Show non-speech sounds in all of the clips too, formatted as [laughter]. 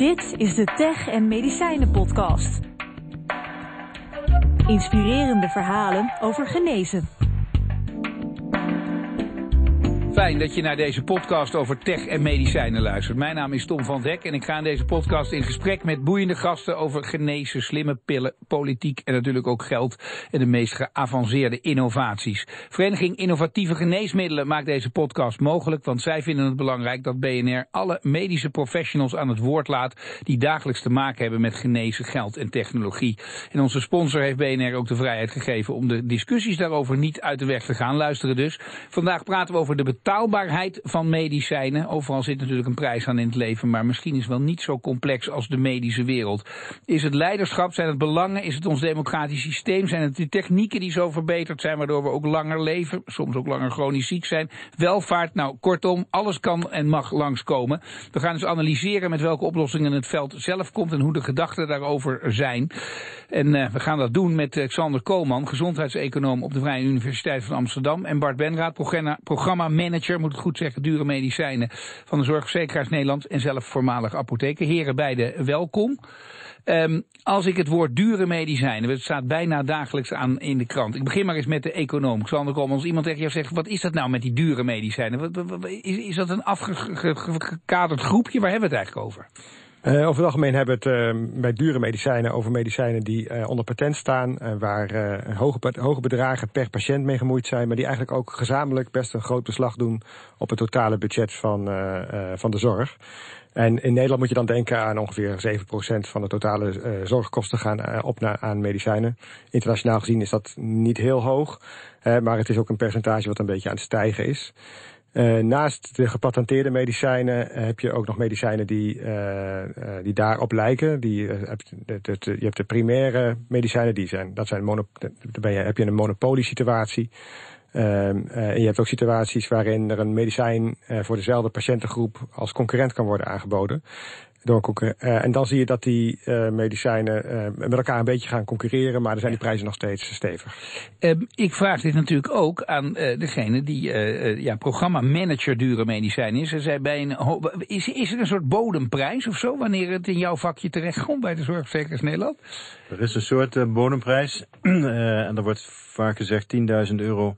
Dit is de Tech en Medicijnen Podcast. Inspirerende verhalen over genezen. Fijn dat je naar deze podcast over tech en medicijnen luistert. Mijn naam is Tom van Dek en ik ga in deze podcast in gesprek met boeiende gasten over genezen, slimme pillen, politiek en natuurlijk ook geld en de meest geavanceerde innovaties. Vereniging Innovatieve Geneesmiddelen maakt deze podcast mogelijk, want zij vinden het belangrijk dat BNR alle medische professionals aan het woord laat die dagelijks te maken hebben met genezen, geld en technologie. En onze sponsor heeft BNR ook de vrijheid gegeven om de discussies daarover niet uit de weg te gaan. Luisteren dus. Vandaag praten we over de betaalbaarheid van medicijnen. Overal zit natuurlijk een prijs aan in het leven, maar misschien is het wel niet zo complex als de medische wereld. Is het leiderschap, zijn het belangen, is het ons democratisch systeem, zijn het de technieken die zo verbeterd zijn, waardoor we ook langer leven, soms ook langer chronisch ziek zijn, welvaart, nou kortom, alles kan en mag langskomen. We gaan dus analyseren met welke oplossingen het veld zelf komt en hoe de gedachten daarover zijn. En uh, we gaan dat doen met uh, Xander Koolman, gezondheidseconoom op de Vrije Universiteit van Amsterdam, en Bart Benraad, programma manager, moet het goed zeggen, dure medicijnen van de Zorgverzekeraars Nederland en zelf voormalig apotheker. Heren, beide welkom. Um, als ik het woord dure medicijnen, het staat bijna dagelijks aan in de krant. Ik begin maar eens met de econoom. Xander als iemand tegen jou zegt, wat is dat nou met die dure medicijnen? Wat, is, is dat een afgekaderd groepje? Waar hebben we het eigenlijk over? Uh, over het algemeen hebben we het uh, bij dure medicijnen over medicijnen die uh, onder patent staan, waar hoge, hoge bedragen per patiënt mee gemoeid zijn, maar die eigenlijk ook gezamenlijk best een groot beslag doen op het totale budget van, van de zorg. En in Nederland moet je dan denken aan ongeveer 7% van de totale zorgkosten gaan op naar, aan medicijnen. Internationaal gezien is dat niet heel hoog, maar het is ook een percentage wat een beetje aan het stijgen is. Uh, naast de gepatenteerde medicijnen uh, heb je ook nog medicijnen die, uh, die daarop lijken. Die, je hebt de primaire medicijnen, die zijn, dat zijn mono, dan heb je een monopoliesituatie. en je hebt ook situaties waarin er een medicijn voor dezelfde patiëntengroep als concurrent kan worden aangeboden doorkoeken. Uh, en dan zie je dat die uh, medicijnen uh, met elkaar een beetje gaan concurreren, maar dan zijn die prijzen nog steeds stevig. Ehm, ik vraag dit natuurlijk ook aan degene die ja, programma-manager dure medicijnen is. Zij bij een is, is er een soort bodemprijs of zo, wanneer het in jouw vakje terechtkomt bij de Zorgverzekeraars Nederland? Er is een soort bodemprijs [clears throat] en er wordt vaak gezegd 10.000 euro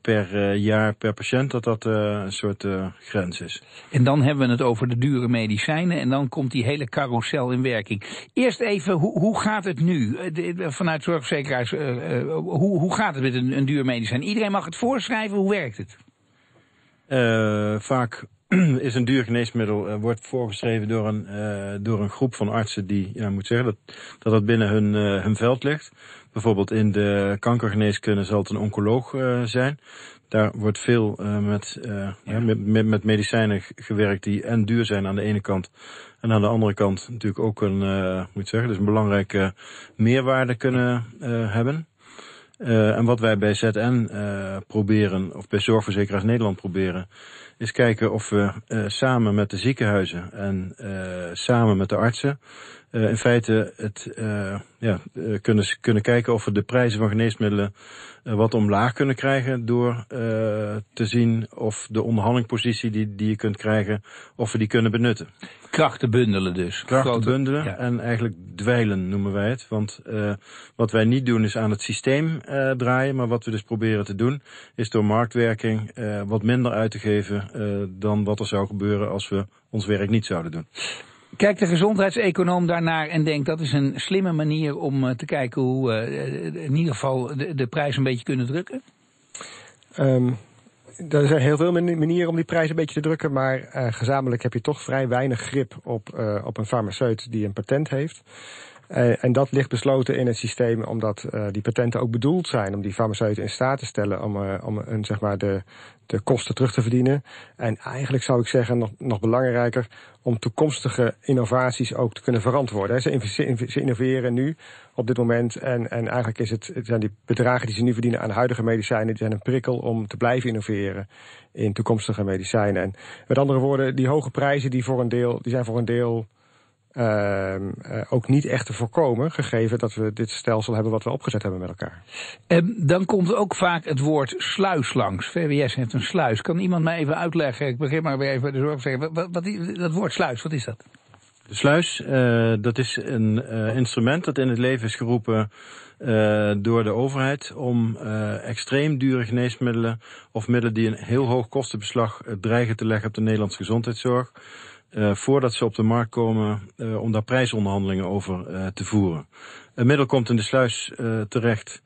per uh, jaar per patiënt, dat dat uh, een soort grens is. En dan hebben we het over de dure medicijnen en dan komt die hele carousel in werking. Eerst even, hoe, hoe gaat het nu? Vanuit zorgverzekeraars, hoe, hoe gaat het met een, een duur medicijn? Iedereen mag het voorschrijven, hoe werkt het? vaak [clears throat] is een duur geneesmiddel wordt voorgeschreven door een, door een groep van artsen die, ja, moet zeggen, dat dat, dat binnen hun, hun veld ligt. Bijvoorbeeld in de kankergeneeskunde zal het een oncoloog uh, zijn. Daar wordt veel uh, met, uh, ja. met, met, medicijnen gewerkt die en duur zijn aan de ene kant. En aan de andere kant natuurlijk ook een, moet zeggen, dus een belangrijke meerwaarde kunnen hebben. en wat wij bij ZN proberen, of bij Zorgverzekeraars Nederland proberen, is kijken of we samen met de ziekenhuizen en samen met de artsen uh, in feite het, uh, ja, uh, kunnen, kunnen kijken of we de prijzen van geneesmiddelen wat omlaag kunnen krijgen door te zien of de onderhandelingpositie die, die je kunt krijgen, of we die kunnen benutten. Krachten bundelen dus. Krachten Grote, bundelen ja. en eigenlijk dweilen noemen wij het. Want wat wij niet doen is aan het systeem draaien, maar wat we dus proberen te doen is door marktwerking wat minder uit te geven dan wat er zou gebeuren als we ons werk niet zouden doen. Kijkt de gezondheidseconoom daarnaar en denkt dat is een slimme manier om uh, te kijken hoe uh, in ieder geval de, prijs een beetje kunnen drukken? Um, er zijn heel veel manieren om die prijs een beetje te drukken, maar gezamenlijk heb je toch vrij weinig grip op, op een farmaceut die een patent heeft. Uh, en dat ligt besloten in het systeem omdat uh, die patenten ook bedoeld zijn om die farmaceuten in staat te stellen om, uh, om een, zeg maar de, de kosten terug te verdienen. En eigenlijk zou ik zeggen, nog, nog belangrijker, om toekomstige innovaties ook te kunnen verantwoorden. Ze, ze innoveren nu op dit moment en, en eigenlijk is het, het zijn die bedragen die ze nu verdienen aan huidige medicijnen, die zijn een prikkel om te blijven innoveren in toekomstige medicijnen. En met andere woorden, die hoge prijzen die, voor een deel, die zijn voor een deel uh, ook niet echt te voorkomen, gegeven dat we dit stelsel hebben wat we opgezet hebben met elkaar. En dan komt ook vaak het woord sluis langs. VWS heeft een sluis. Kan iemand mij even uitleggen? Ik begin maar weer even de zorg zeggen. Wat, wat, dat woord sluis, wat is dat? De sluis, uh, dat is een uh, instrument dat in het leven is geroepen uh, door de overheid om extreem dure geneesmiddelen of middelen die een heel hoog kostenbeslag dreigen te leggen op de Nederlandse gezondheidszorg, voordat ze op de markt komen, om daar prijsonderhandelingen over te voeren. Een middel komt in de sluis terecht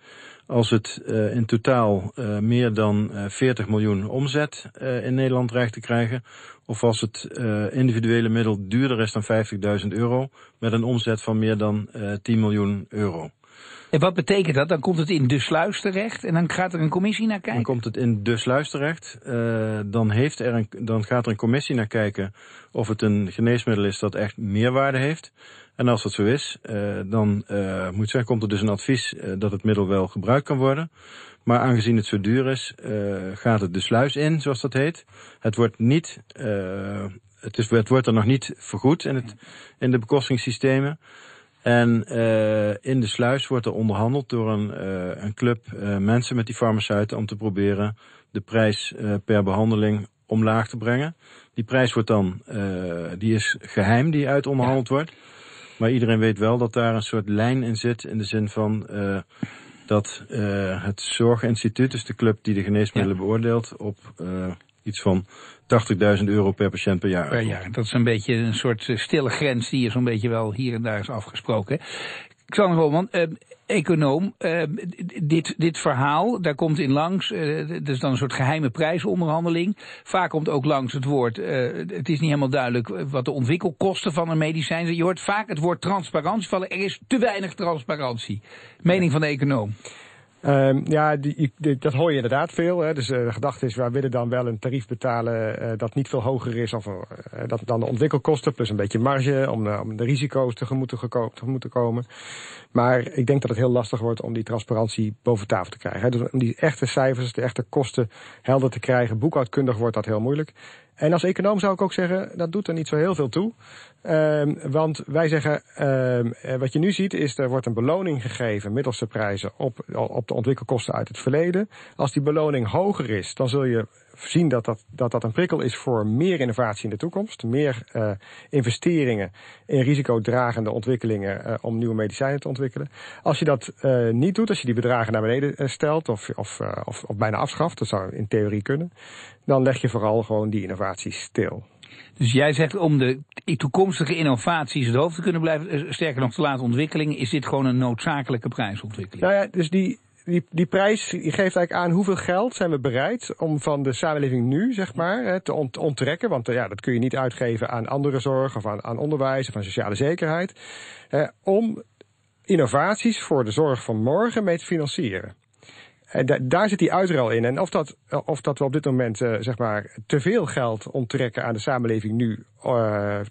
als het uh, in totaal uh, meer dan uh, 40 miljoen omzet in Nederland dreigt te krijgen, of als het individuele middel duurder is dan 50.000 euro, met een omzet van meer dan 10 miljoen euro. En wat betekent dat? Dan komt het in de sluis terecht en dan gaat er een commissie naar kijken? Dan komt het in de sluis terecht. Uh, dan, heeft er een, dan gaat er een commissie naar kijken of het een geneesmiddel is dat echt meerwaarde heeft. En als dat zo is, uh, dan uh, moet zeggen, komt er dus een advies dat het middel wel gebruikt kan worden. Maar aangezien het zo duur is, gaat het de sluis in, zoals dat heet. Het wordt niet, het, is, het wordt er nog niet vergoed in, het, in de bekostingssystemen. En uh, in de sluis wordt er onderhandeld door een, uh, een club uh, mensen met die farmaceuten om te proberen de prijs per behandeling omlaag te brengen. Die prijs wordt dan, die is geheim die uit onderhandeld ja. wordt. Maar iedereen weet wel dat daar een soort lijn in zit in de zin van dat het Zorginstituut, dus de club die de geneesmiddelen ja. beoordeelt, op iets van 80.000 euro per patiënt per jaar. Per jaar. Dat is een beetje een soort eh, stille grens die je zo'n beetje wel hier en daar is afgesproken. Xander Holman, uh, econoom, uh, dit, dit verhaal, daar komt in langs, uh, dat is dan een soort geheime prijsonderhandeling. Vaak komt ook langs het woord, het is niet helemaal duidelijk wat de ontwikkelkosten van een medicijn zijn. Je hoort vaak het woord transparantie vallen, er is te weinig transparantie. Mening van de econoom. Um, ja, die, dat hoor je inderdaad veel. Hè. Dus uh, de gedachte is, we willen dan wel een tarief betalen uh, dat niet veel hoger is of, uh, dat, dan de ontwikkelkosten, plus een beetje marge om, om de risico's tegemoet te, te komen. Maar ik denk dat het heel lastig wordt om die transparantie boven tafel te krijgen. Hè. Dus om die echte cijfers, de echte kosten helder te krijgen. Boekhoudkundig wordt dat heel moeilijk. En als econoom zou ik ook zeggen, dat doet er niet zo heel veel toe. Um, want wij zeggen, um, wat je nu ziet is, er wordt een beloning gegeven middels de prijzen op, op de ontwikkelkosten uit het verleden. Als die beloning hoger is, dan zul je zien dat dat, dat dat een prikkel is voor meer innovatie in de toekomst. Meer uh, investeringen in risicodragende ontwikkelingen uh, om nieuwe medicijnen te ontwikkelen. Als je dat uh, niet doet, als je die bedragen naar beneden stelt of, of, of, of bijna afschaft, dat zou in theorie kunnen, dan leg je vooral gewoon die innovatie stil. Dus jij zegt om de toekomstige innovaties het hoofd te kunnen blijven, sterker nog te laten ontwikkelingen, is dit gewoon een noodzakelijke prijsontwikkeling? Nou ja, dus die, die, die prijs die geeft eigenlijk aan hoeveel geld zijn we bereid om van de samenleving nu, zeg maar, te ont onttrekken. Want ja, dat kun je niet uitgeven aan andere zorg of aan, onderwijs of aan sociale zekerheid. Eh, om innovaties voor de zorg van morgen mee te financieren. Da daar zit die uitruil in. En of dat, of dat we op dit moment uh, zeg maar, te veel geld onttrekken aan de samenleving nu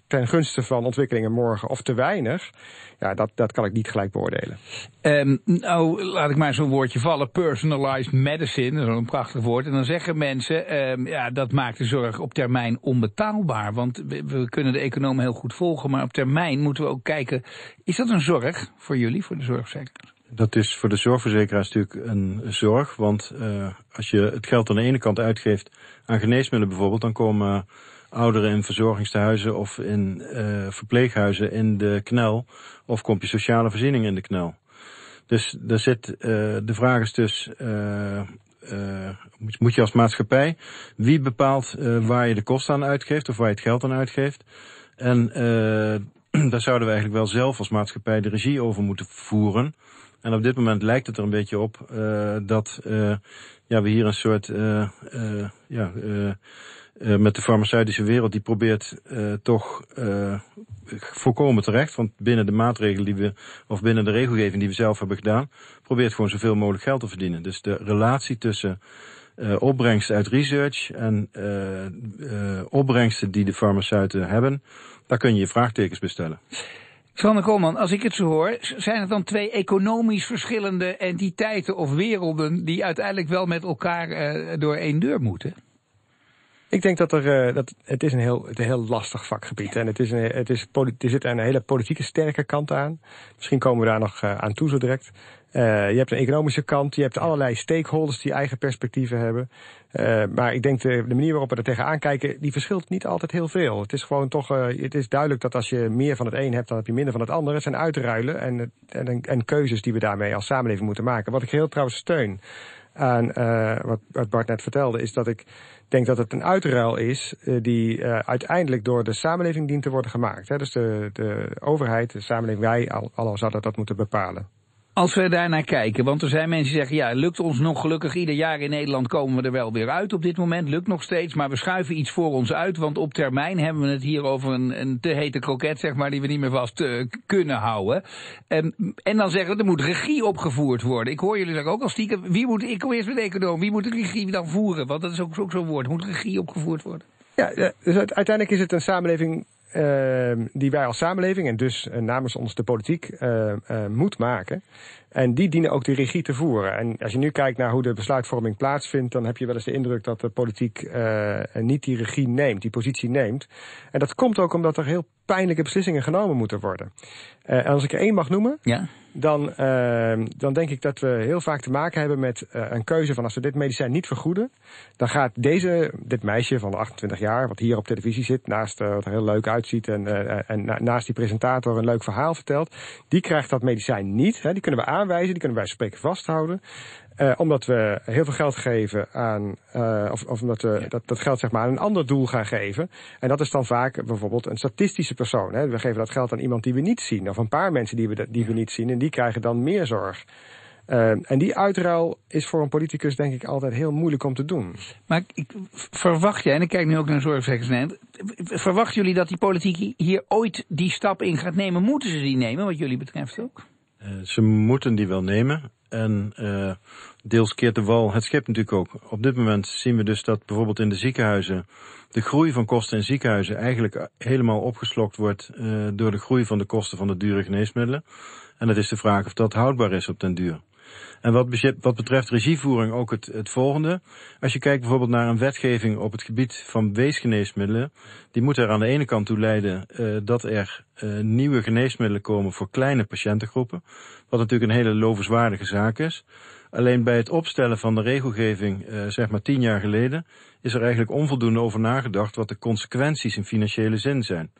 ten gunste van ontwikkelingen morgen of te weinig, ja, dat, dat kan ik niet gelijk beoordelen. Um, nou, laat ik maar zo'n woordje vallen. Personalized medicine, is een prachtig woord. En dan zeggen mensen, um, ja, dat maakt de zorg op termijn onbetaalbaar. Want we, we kunnen de economen heel goed volgen, maar op termijn moeten we ook kijken, is dat een zorg voor jullie, voor de zorgsector? Dat is voor de zorgverzekeraars natuurlijk een zorg. Want uh, als je het geld aan de ene kant uitgeeft aan geneesmiddelen bijvoorbeeld, dan komen ouderen in verzorgingstehuizen of in uh, verpleeghuizen in de knel. Of komt je sociale voorziening in de knel. Dus daar zit, uh, de vraag is dus, moet je als maatschappij, wie bepaalt waar je de kosten aan uitgeeft of waar je het geld aan uitgeeft? En [clears throat] daar zouden we eigenlijk wel zelf als maatschappij de regie over moeten voeren. En op dit moment lijkt het er een beetje op uh, dat uh, ja, we hier een soort, uh, ja, met de farmaceutische wereld, die probeert toch voorkomen terecht, want binnen de maatregelen die we, of binnen de regelgeving die we zelf hebben gedaan, probeert gewoon zoveel mogelijk geld te verdienen. Dus de relatie tussen opbrengsten uit research en opbrengsten die de farmaceuten hebben, daar kun je je vraagtekens bestellen. Sander Koolman, als ik het zo hoor, zijn het dan twee economisch verschillende entiteiten of werelden die uiteindelijk wel met elkaar uh, door één deur moeten? Ik denk dat er, uh, dat, het is een heel, het een heel lastig vakgebied. En het is een, het is, er zit een hele politieke sterke kant aan. Misschien komen we daar nog uh, aan toe zo direct. Je hebt een economische kant, je hebt allerlei stakeholders die eigen perspectieven hebben. maar ik denk de, de, manier waarop we er tegenaan kijken, die verschilt niet altijd heel veel. Het is gewoon toch, het is duidelijk dat als je meer van het een hebt, dan heb je minder van het andere. Het zijn uitruilen en, en, en keuzes die we daarmee als samenleving moeten maken. Wat ik heel trouwens steun aan wat, wat Bart net vertelde, is dat ik denk dat het een uitruil is uh, die uh, uiteindelijk door de samenleving dient te worden gemaakt. Hè? Dus de, de overheid, de samenleving, wij al, al zouden dat moeten bepalen. Als we daarnaar kijken, want er zijn mensen die zeggen, ja, lukt ons nog gelukkig ieder jaar in Nederland komen we er wel weer uit op dit moment, lukt nog steeds, maar we schuiven iets voor ons uit, want op termijn hebben we het hier over een, een te hete kroket, zeg maar, die we niet meer vast uh, kunnen houden. En, en dan zeggen we, er moet regie opgevoerd worden. Ik hoor jullie zeggen ook al stiekem, wie moet, ik kom eerst met de econoom, wie moet de regie dan voeren? Want dat is ook, ook zo'n woord, moet regie opgevoerd worden? Ja, dus uiteindelijk is het een samenleving die wij als samenleving en dus uh, namens ons de politiek uh, moet maken. En die dienen ook de regie te voeren. En als je nu kijkt naar hoe de besluitvorming plaatsvindt, dan heb je wel eens de indruk dat de politiek niet die regie neemt, die positie neemt. En dat komt ook omdat er heel pijnlijke beslissingen genomen moeten worden. en als ik er één mag noemen, ja dan, uh, dan denk ik dat we heel vaak te maken hebben met uh, een keuze van als we dit medicijn niet vergoeden, dan gaat deze, dit meisje van 28 jaar, wat hier op televisie zit, naast uh, wat er heel leuk uitziet en, uh, en na, naast die presentator een leuk verhaal vertelt, die krijgt dat medicijn niet. Hè, die kunnen we aanwijzen, die kunnen wij spreken vasthouden. Uh, omdat we heel veel geld geven aan, uh, of, of omdat we dat, dat geld zeg maar aan een ander doel gaan geven. En dat is dan vaak bijvoorbeeld een statistische persoon. Hè. We geven dat geld aan iemand die we niet zien, of een paar mensen die we, die we niet zien, en die krijgen dan meer zorg. Uh, en die uitruil is voor een politicus denk ik altijd heel moeilijk om te doen. Maar ik, verwacht jij, en ik kijk nu ook naar zorgverzekeringsnet, verwachten jullie dat die politiek hier ooit die stap in gaat nemen? Moeten ze die nemen, wat jullie betreft ook? ze moeten die wel nemen. En uh, deels keert de wal het schip natuurlijk ook. Op dit moment zien we dus dat bijvoorbeeld in de ziekenhuizen de groei van kosten in ziekenhuizen eigenlijk helemaal opgeslokt wordt uh, door de groei van de kosten van de dure geneesmiddelen. En het is de vraag of dat houdbaar is op den duur. En wat, betreft regievoering ook het, het volgende. Als je kijkt bijvoorbeeld naar een wetgeving op het gebied van weesgeneesmiddelen, die moet er aan de ene kant toe leiden uh, dat er uh, nieuwe geneesmiddelen komen voor kleine patiëntengroepen. Wat natuurlijk een hele lovenswaardige zaak is. Alleen bij het opstellen van de regelgeving, uh, zeg maar tien jaar geleden, is er eigenlijk onvoldoende over nagedacht wat de consequenties in financiële zin zijn.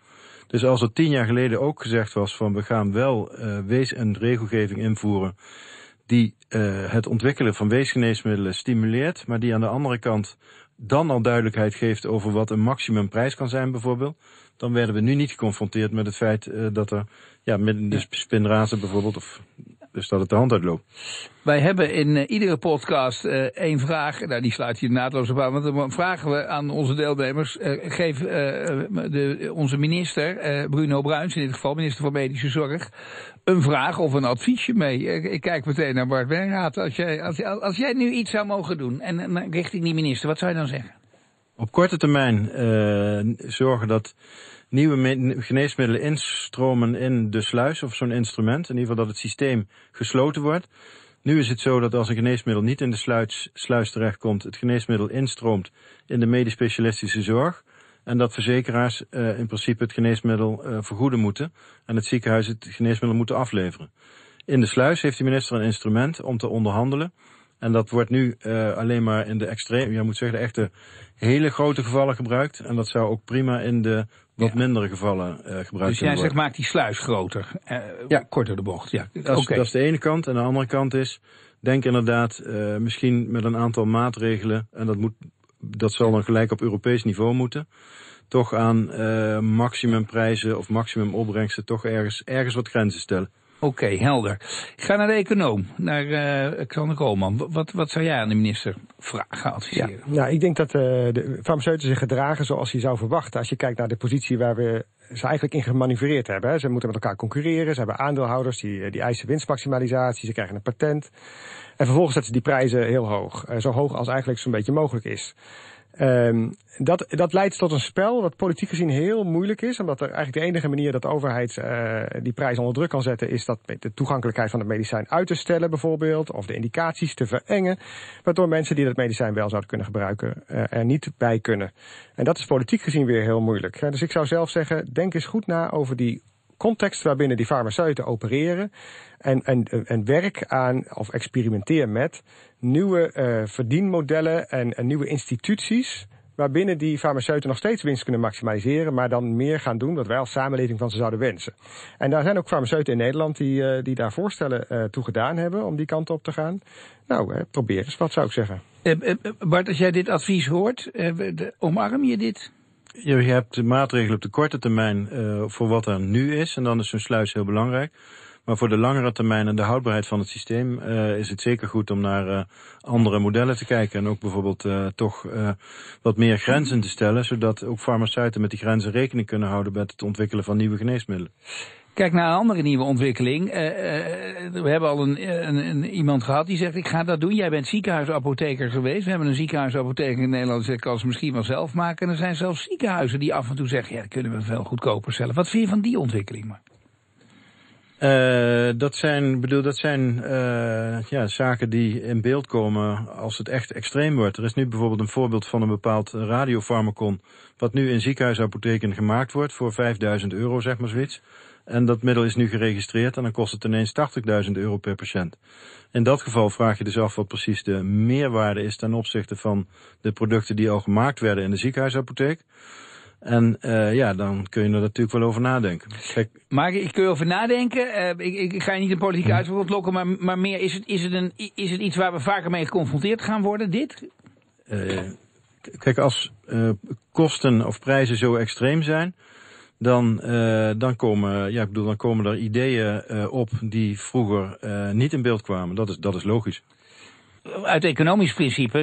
Dus als er tien jaar geleden ook gezegd was van we gaan wel uh, wees- en regelgeving invoeren die uh, het ontwikkelen van weesgeneesmiddelen stimuleert, maar die aan de andere kant dan al duidelijkheid geeft over wat een maximumprijs kan zijn bijvoorbeeld, dan werden we nu niet geconfronteerd met het feit uh, dat er ja, met de spinrazen bijvoorbeeld, of dus dat het de hand uitloopt. Wij hebben in uh, iedere podcast uh, één vraag. Nou, die sluit hier naadloos op aan. Want dan vragen we aan onze deelnemers. Uh, geef de, onze minister, Bruno Bruins, in dit geval minister van Medische Zorg, een vraag of een adviesje mee. Ik kijk meteen naar Bart Werraad. Als jij, als, als jij nu iets zou mogen doen en, en richting die minister, wat zou je dan zeggen? Op korte termijn zorgen dat nieuwe geneesmiddelen instromen in de sluis of zo'n instrument. In ieder geval dat het systeem gesloten wordt. Nu is het zo dat als een geneesmiddel niet in de sluis, sluis terechtkomt, het geneesmiddel instroomt in de medisch specialistische zorg. En dat verzekeraars uh, in principe het geneesmiddel uh, vergoeden moeten en het ziekenhuis het geneesmiddel moeten afleveren. In de sluis heeft de minister een instrument om te onderhandelen. En dat wordt nu uh, alleen maar in de extreem, je moet zeggen, de echte hele grote gevallen gebruikt. En dat zou ook prima in de wat ja. mindere gevallen uh, gebruikt Dus jij zegt, maak die sluis groter, uh, ja. korter de bocht. Ja, dat is, okay. dat is de ene kant. En de andere kant is, denk inderdaad, misschien met een aantal maatregelen, en dat, moet, dat zal dan gelijk op Europees niveau moeten, toch aan maximumprijzen of maximum opbrengsten toch ergens, ergens wat grenzen stellen. Oké, helder. Ik ga naar de econoom, naar uh, Xander Koolman. Wat, wat zou jij aan de minister vragen, adviseren? Ja, nou, ik denk dat uh, de farmaceuten zich gedragen zoals je zou verwachten. Als je kijkt naar de positie waar we ze eigenlijk in gemanipuleerd hebben. Hè. Ze moeten met elkaar concurreren. Ze hebben aandeelhouders die, die eisen winstmaximalisatie. Ze krijgen een patent. En vervolgens zetten ze die prijzen heel hoog. Zo hoog als eigenlijk zo'n beetje mogelijk is. Um, dat, dat leidt tot een spel wat politiek gezien heel moeilijk is. Omdat er eigenlijk de enige manier dat de overheid uh, die prijs onder druk kan zetten... is dat de toegankelijkheid van het medicijn uit te stellen bijvoorbeeld. Of de indicaties te verengen. Waardoor mensen die dat medicijn wel zouden kunnen gebruiken uh, er niet bij kunnen. En dat is politiek gezien weer heel moeilijk. Dus ik zou zelf zeggen, denk eens goed na over die context waarbinnen die farmaceuten opereren. En, en, en werk aan, of experimenteer met, nieuwe uh, verdienmodellen en, nieuwe instituties waarbinnen die farmaceuten nog steeds winst kunnen maximaliseren, maar dan meer gaan doen wat wij als samenleving van ze zouden wensen. En daar zijn ook farmaceuten in Nederland die, uh, die daar voorstellen uh, toe gedaan hebben om die kant op te gaan. Nou, probeer eens, wat zou ik zeggen. Bart, als jij dit advies hoort, omarm je dit? Je hebt de maatregelen op de korte termijn voor wat er nu is, en dan is zo'n sluis heel belangrijk. Maar voor de langere termijn en de houdbaarheid van het systeem uh, is het zeker goed om naar uh, andere modellen te kijken. En ook bijvoorbeeld toch wat meer grenzen te stellen, zodat ook farmaceuten met die grenzen rekening kunnen houden met het ontwikkelen van nieuwe geneesmiddelen. Kijk naar een andere nieuwe ontwikkeling. Uh, we hebben al een, een, iemand gehad die zegt: Ik ga dat doen. Jij bent ziekenhuisapotheker geweest. We hebben een ziekenhuisapotheker in Nederland. Die kan ze misschien wel zelf maken. En er zijn zelfs ziekenhuizen die af en toe zeggen: Ja, dat kunnen we veel goedkoper zelf. Wat vind je van die ontwikkeling? Maar? Uh, dat zijn, bedoel, dat zijn ja, zaken die in beeld komen als het echt extreem wordt. Er is nu bijvoorbeeld een voorbeeld van een bepaald radiofarmacon, wat nu in ziekenhuisapotheken gemaakt wordt voor 5000 euro, zeg maar zoiets. En dat middel is nu geregistreerd en dan kost het ineens 80.000 euro per patiënt. In dat geval vraag je dus af wat precies de meerwaarde is ten opzichte van de producten die al gemaakt werden in de ziekenhuisapotheek. En uh, ja, dan kun je er natuurlijk wel over nadenken. Kijk. Maar ik kun je over nadenken. Uh, ik, ik, ga je niet een politieke uitspraak ontlokken, maar, maar meer is het, is, het een, is het iets waar we vaker mee geconfronteerd gaan worden, dit? Uh, kijk, als kosten of prijzen zo extreem zijn, dan, dan, komen, ja, ik bedoel, dan komen er ideeën op die vroeger niet in beeld kwamen. Dat is, dat is logisch uit economisch principe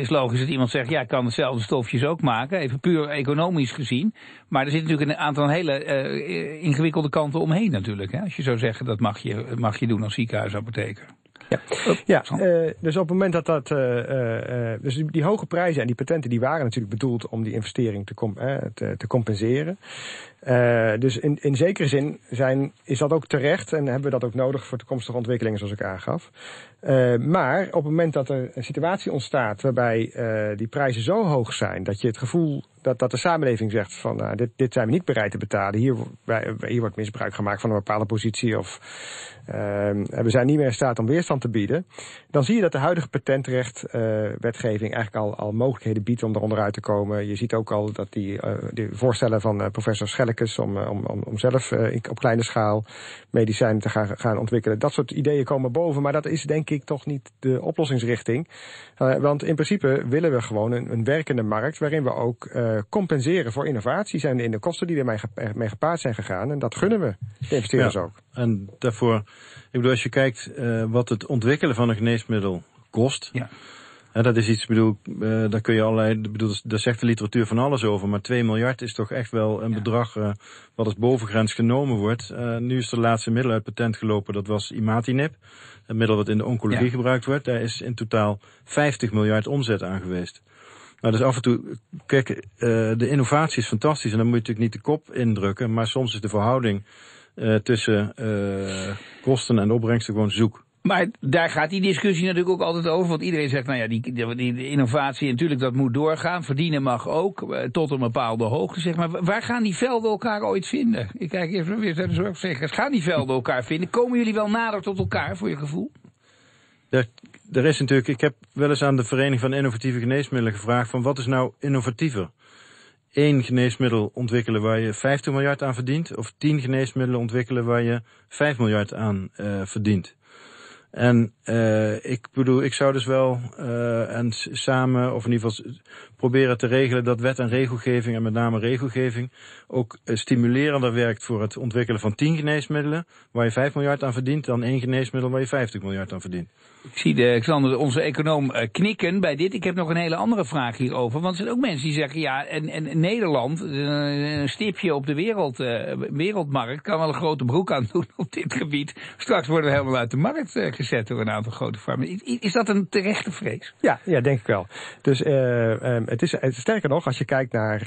is logisch dat iemand zegt, ja, ik kan hetzelfde stofjes ook maken, even puur economisch gezien. Maar er zit natuurlijk een aantal hele ingewikkelde kanten omheen natuurlijk. Hè? Als je zou zeggen, dat mag je, mag je doen als ziekenhuisapotheker. Ja, ja uh, dus op het moment dat dat. Uh, uh, dus die, die, hoge prijzen en die patenten die waren natuurlijk bedoeld om die investering te, com te, te, compenseren. dus in, in zekere zin zijn, is dat ook terecht en hebben we dat ook nodig voor toekomstige ontwikkelingen, zoals ik aangaf. maar op het moment dat er een situatie ontstaat waarbij die prijzen zo hoog zijn dat je het gevoel dat, de samenleving zegt van nou, dit, dit zijn we niet bereid te betalen. Hier, hier wordt misbruik gemaakt van een bepaalde positie of uh, we zijn niet meer in staat om weerstand te bieden. Dan zie je dat de huidige patentrechtwetgeving uh, eigenlijk al, al mogelijkheden biedt om eronder uit te komen. Je ziet ook al dat die, die voorstellen van professor Schellekes om, om, om, zelf op kleine schaal medicijnen te gaan, gaan ontwikkelen. Dat soort ideeën komen boven, maar dat is denk ik toch niet de oplossingsrichting. want in principe willen we gewoon een werkende markt waarin we ook compenseren voor innovaties en in de kosten die ermee mee gepaard zijn gegaan. En dat gunnen we de investeerders ja, ook. En daarvoor, ik bedoel, als je kijkt uh, wat het ontwikkelen van een geneesmiddel kost. Ja. Hè, dat is iets, bedoel, uh, daar kun je allerlei, bedoel, daar zegt de literatuur van alles over. Maar 2 miljard is toch echt wel een ja. bedrag uh, wat als bovengrens genomen wordt. nu is er laatste middel uit patent gelopen, dat was imatinib. Een middel wat in de oncologie ja. gebruikt wordt. Daar is in totaal 50 miljard omzet aan geweest. Nou, dus af en toe, kijk, uh, de innovatie is fantastisch en dan moet je natuurlijk niet de kop indrukken, maar soms is de verhouding uh, tussen uh, kosten en opbrengsten gewoon zoek. Maar daar gaat die discussie natuurlijk ook altijd over. Want iedereen zegt, nou ja, die, die, die innovatie, natuurlijk dat moet doorgaan. Verdienen mag ook, tot een bepaalde hoogte, zeg maar. Waar gaan die velden elkaar ooit vinden? Ik kijk even weer naar de zorgverzekeraars. Gaan die velden elkaar vinden? Komen jullie wel nader tot elkaar, voor je gevoel? Er, er is natuurlijk, ik heb wel eens aan de Vereniging van Innovatieve Geneesmiddelen gevraagd van wat is nou innovatiever? Eén geneesmiddel ontwikkelen waar je 50 miljard aan verdient, of tien geneesmiddelen ontwikkelen waar je 5 miljard aan uh, verdient. En uh, ik bedoel, ik zou dus wel uh, en samen, of in ieder geval proberen te regelen dat wet en regelgeving, en met name regelgeving, ook uh, stimulerender werkt voor het ontwikkelen van 10 geneesmiddelen, waar je 5 miljard aan verdient, dan één geneesmiddel waar je 50 miljard aan verdient. Ik zie de, Xander, onze econoom, uh, knikken bij dit. Ik heb nog een hele andere vraag hierover. Want er zijn ook mensen die zeggen, ja, en, en Nederland, uh, een stipje op de wereld, uh, wereldmarkt, kan wel een grote broek aan doen op dit gebied. Straks worden we helemaal uit de markt gezet door een aantal grote farmen. Is, is dat een terechte vrees? Ja, ja denk ik wel. Dus um, het is, sterker nog, als je kijkt naar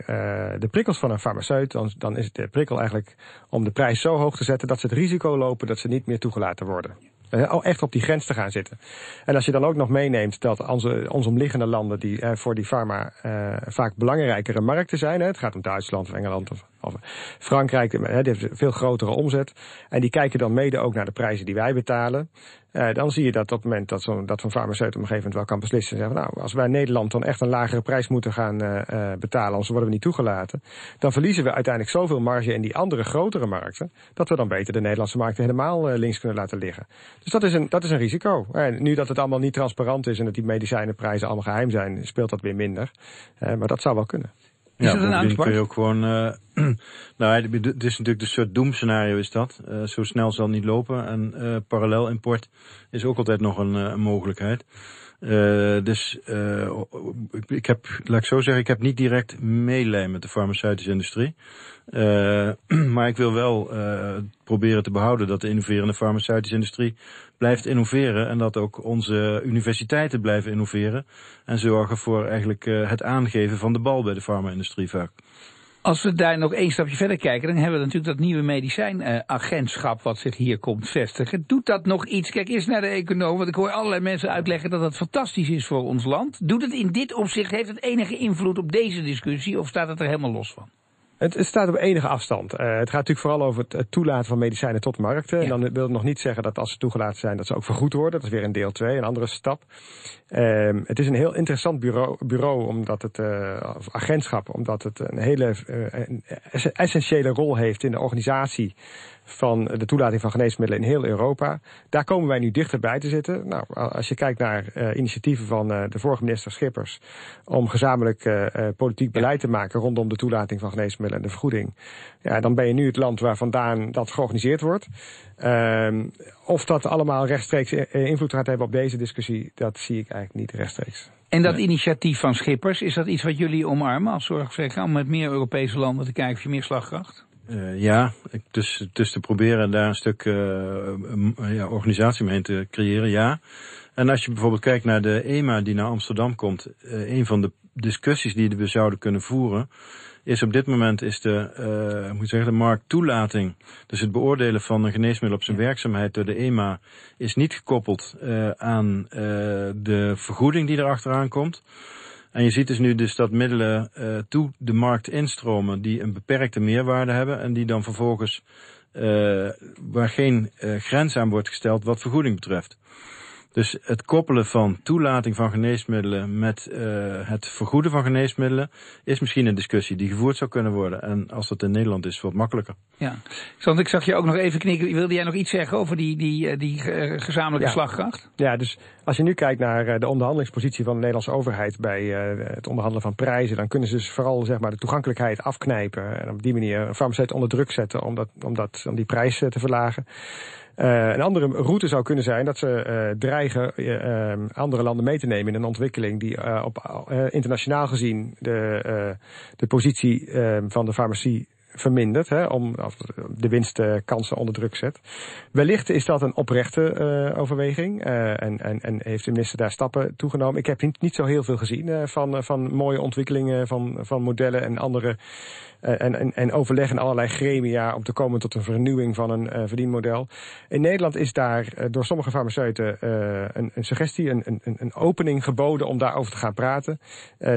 de prikkels van een farmaceut, dan, dan is de prikkel eigenlijk om de prijs zo hoog te zetten dat ze het risico lopen dat ze niet meer toegelaten worden. Uh, echt op die grens te gaan zitten. En als je dan ook nog meeneemt dat onze, omliggende landen, die uh, voor die pharma uh, vaak belangrijkere markten zijn, hè, het gaat om Duitsland of Engeland of Of Frankrijk hè, die heeft een veel grotere omzet. En die kijken dan mede ook naar de prijzen die wij betalen. Uh, dan zie je dat op het moment dat zo'n dat farmaceut op een gegeven moment wel kan beslissen. Zeggen, nou, als wij in Nederland dan echt een lagere prijs moeten gaan uh, betalen, anders worden we niet toegelaten. Dan verliezen we uiteindelijk zoveel marge in die andere grotere markten. Dat we dan beter de Nederlandse markten helemaal links kunnen laten liggen. Dus dat is een, dat is een risico. Nu dat het allemaal niet transparant is en dat die medicijnenprijzen allemaal geheim zijn, speelt dat weer minder. maar dat zou wel kunnen. Is ja, het een kun je ook gewoon... Uh, [clears throat] nou, het is natuurlijk de soort doemscenario is dat. Uh, zo snel zal het niet lopen. En uh, parallel import is ook altijd nog een, mogelijkheid. dus ik, ik, heb, laat ik zo zeggen, ik heb niet direct meelijn met de farmaceutische industrie. [clears throat] maar ik wil wel proberen te behouden dat de innoverende farmaceutische industrie blijft innoveren en dat ook onze universiteiten blijven innoveren en zorgen voor eigenlijk uh, het aangeven van de bal bij de farma-industrie vaak. Als we daar nog één stapje verder kijken, dan hebben we natuurlijk dat nieuwe medicijnagentschap wat zich hier komt vestigen. Doet dat nog iets? Kijk eerst naar de econoom, want ik hoor allerlei mensen uitleggen dat dat fantastisch is voor ons land. Doet het in dit opzicht, heeft het enige invloed op deze discussie of staat het er helemaal los van? Het, het, staat op enige afstand. Uh, het gaat natuurlijk vooral over het, toelaten van medicijnen tot markten. Ja. En dan wil het nog niet zeggen dat als ze toegelaten zijn, dat ze ook vergoed worden. Dat is weer een deel 2, een andere stap. Uh, het is een heel interessant bureau, bureau omdat het, uh, of agentschap, omdat het een hele uh, essentiële rol heeft in de organisatie van de toelating van geneesmiddelen in heel Europa. Daar komen wij nu dichterbij te zitten. Nou, als je kijkt naar uh, initiatieven van uh, de vorige minister Schippers om gezamenlijk uh, politiek beleid te maken rondom de toelating van geneesmiddelen en de vergoeding. Ja, dan ben je nu het land waar vandaan dat georganiseerd wordt. Ehm, of dat allemaal rechtstreeks invloed gaat hebben op deze discussie, dat zie ik eigenlijk niet rechtstreeks. En dat initiatief van Schippers, is dat iets wat jullie omarmen als zorgverzekeraar om met meer Europese landen te kijken of je meer slagkracht? Uh, ja, dus, dus te proberen daar een stuk uh, ja, organisatie mee te creëren, ja. En als je bijvoorbeeld kijkt naar de EMA die naar Amsterdam komt, uh, een van de discussies die we zouden kunnen voeren, is op dit moment is de, uh, moet zeggen, de markttoelating, dus het beoordelen van een geneesmiddel op zijn werkzaamheid door de EMA, is niet gekoppeld uh, aan uh, de vergoeding die erachteraan komt. En je ziet dus nu dus dat middelen uh, toe de markt instromen die een beperkte meerwaarde hebben en die dan vervolgens uh, waar geen uh, grens aan wordt gesteld wat vergoeding betreft. Dus het koppelen van toelating van geneesmiddelen met uh, het vergoeden van geneesmiddelen is misschien een discussie die gevoerd zou kunnen worden. En als dat in Nederland is, wat makkelijker. Ja, want ik zag je ook nog even knikken. Wilde jij nog iets zeggen over die, die, eh, die uh, gezamenlijke ja. slagkracht? Ja, dus als je nu kijkt naar de onderhandelingspositie van de Nederlandse overheid bij het onderhandelen van prijzen, dan kunnen ze dus vooral zeg maar, de toegankelijkheid afknijpen en op die manier een farmaceut onder druk zetten om, dat, om, dat, om die prijs te verlagen. Uh, een andere route zou kunnen zijn dat ze uh, dreigen uh, andere landen mee te nemen in een ontwikkeling die op internationaal gezien de, de positie van de farmacie vermindert, hè, om de winstkansen onder druk zet. Wellicht is dat een oprechte uh, overweging uh, en, en, en heeft de minister daar stappen toegenomen. Ik heb niet, zo heel veel gezien uh, van, van mooie ontwikkelingen van, van modellen en andere en, en, en allerlei gremia om te komen tot een vernieuwing van een verdienmodel. In Nederland is daar door sommige farmaceuten een, een, suggestie, een, een, een, opening geboden om daarover te gaan praten.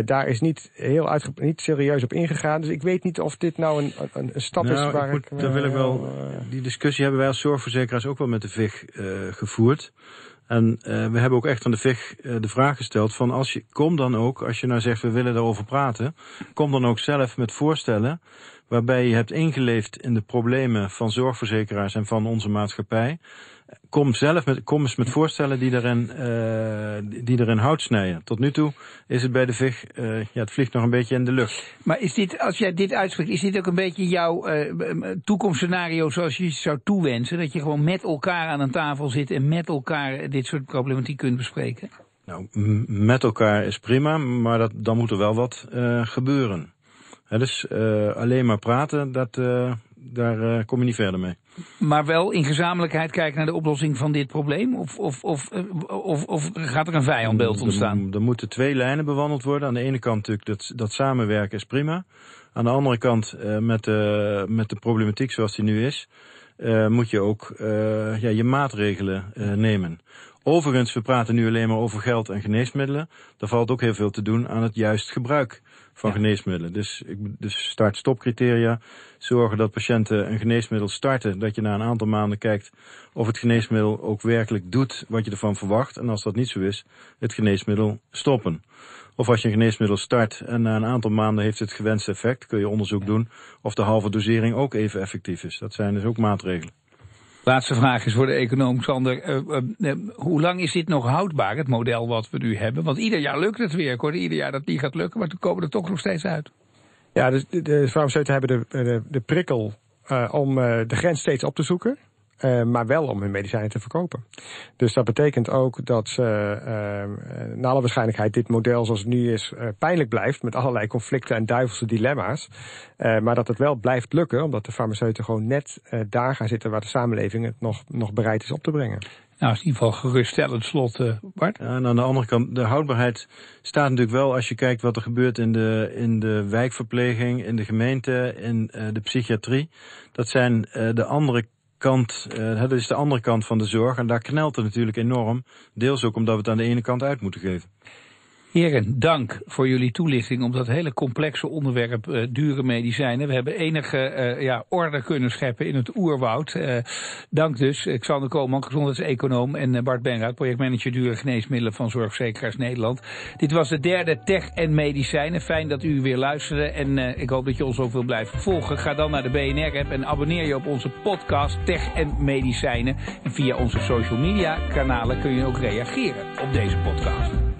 daar is niet heel niet serieus op ingegaan. Dus ik weet niet of dit nou een, een, stap nou, is waar ik... Moet, ik, wil ik wel, die discussie hebben wij als zorgverzekeraars ook wel met de VIG gevoerd. En uh, we hebben ook echt aan de VIG uh, de vraag gesteld van als je, kom dan ook, als je nou zegt we willen daarover praten, kom dan ook zelf met voorstellen waarbij je hebt ingeleefd in de problemen van zorgverzekeraars en van onze maatschappij. Kom zelf met, kom eens met voorstellen die erin, uh, die erin hout snijden. Tot nu toe is het bij de VIG, uh, ja, het vliegt nog een beetje in de lucht. Maar is dit, als jij dit uitspreekt, is dit ook een beetje jouw uh, toekomstscenario zoals je zou toewensen? Dat je gewoon met elkaar aan een tafel zit en met elkaar dit soort problematiek kunt bespreken? Nou, met elkaar is prima, maar dat, dan moet er wel wat gebeuren. He, dus alleen maar praten, dat, daar uh, kom je niet verder mee. Maar wel in gezamenlijkheid kijken naar de oplossing van dit probleem? Of, of, of, of, of gaat er een vijandbeeld ontstaan? Er, er, moeten twee lijnen bewandeld worden. Aan de ene kant natuurlijk dat, dat samenwerken is prima. Aan de andere kant met, de, met de problematiek zoals die nu is... moet je ook ja, je maatregelen nemen Overigens, we praten nu alleen maar over geld en geneesmiddelen. Er valt ook heel veel te doen aan het juist gebruik van geneesmiddelen. Dus, dus start-stop-criteria. Zorgen dat patiënten een geneesmiddel starten. Dat je na een aantal maanden kijkt of het geneesmiddel ook werkelijk doet wat je ervan verwacht. En als dat niet zo is, het geneesmiddel stoppen. Of als je een geneesmiddel start en na een aantal maanden heeft het gewenste effect, kun je onderzoek doen of de halve dosering ook even effectief is. Dat zijn dus ook maatregelen. Laatste vraag is voor de econoom Sander. Uh, uh, hoe lang is dit nog houdbaar, het model wat we nu hebben? Want ieder jaar lukt het weer. Ik ieder jaar dat niet gaat lukken, maar toen komen er toch nog steeds uit. Ja, dus de, farmaceuten hebben de, de, de prikkel uh, om de grens steeds op te zoeken. Uh, maar wel om hun medicijnen te verkopen. Dus dat betekent ook dat ze uh, naar alle waarschijnlijkheid dit model zoals het nu is pijnlijk blijft met allerlei conflicten en duivelse dilemma's. maar dat het wel blijft lukken omdat de farmaceuten gewoon net daar gaan zitten waar de samenleving het nog, nog bereid is op te brengen. Nou, is in ieder geval geruststellend slot, Bart. Ja, en aan de andere kant, de houdbaarheid staat natuurlijk wel als je kijkt wat er gebeurt in de, in de wijkverpleging, in de gemeente, in de psychiatrie. Dat zijn de andere kant, dat is de andere kant van de zorg. En daar knelt het natuurlijk enorm. Deels ook omdat we het aan de ene kant uit moeten geven. Heren, dank voor jullie toelichting op dat hele complexe onderwerp uh, dure medicijnen. We hebben enige uh, ja, orde kunnen scheppen in het oerwoud. Uh, dank dus, Xander Koolman, gezondheidseconoom en Bart Benraad, projectmanager dure geneesmiddelen van Zorgverzekeraars Nederland. Dit was de derde Tech en Medicijnen. Fijn dat u weer luisterde en ik hoop dat je ons ook wil blijven volgen. Ga dan naar de BNR-app en abonneer je op onze podcast Tech en Medicijnen. En via onze social media kanalen kun je ook reageren op deze podcast.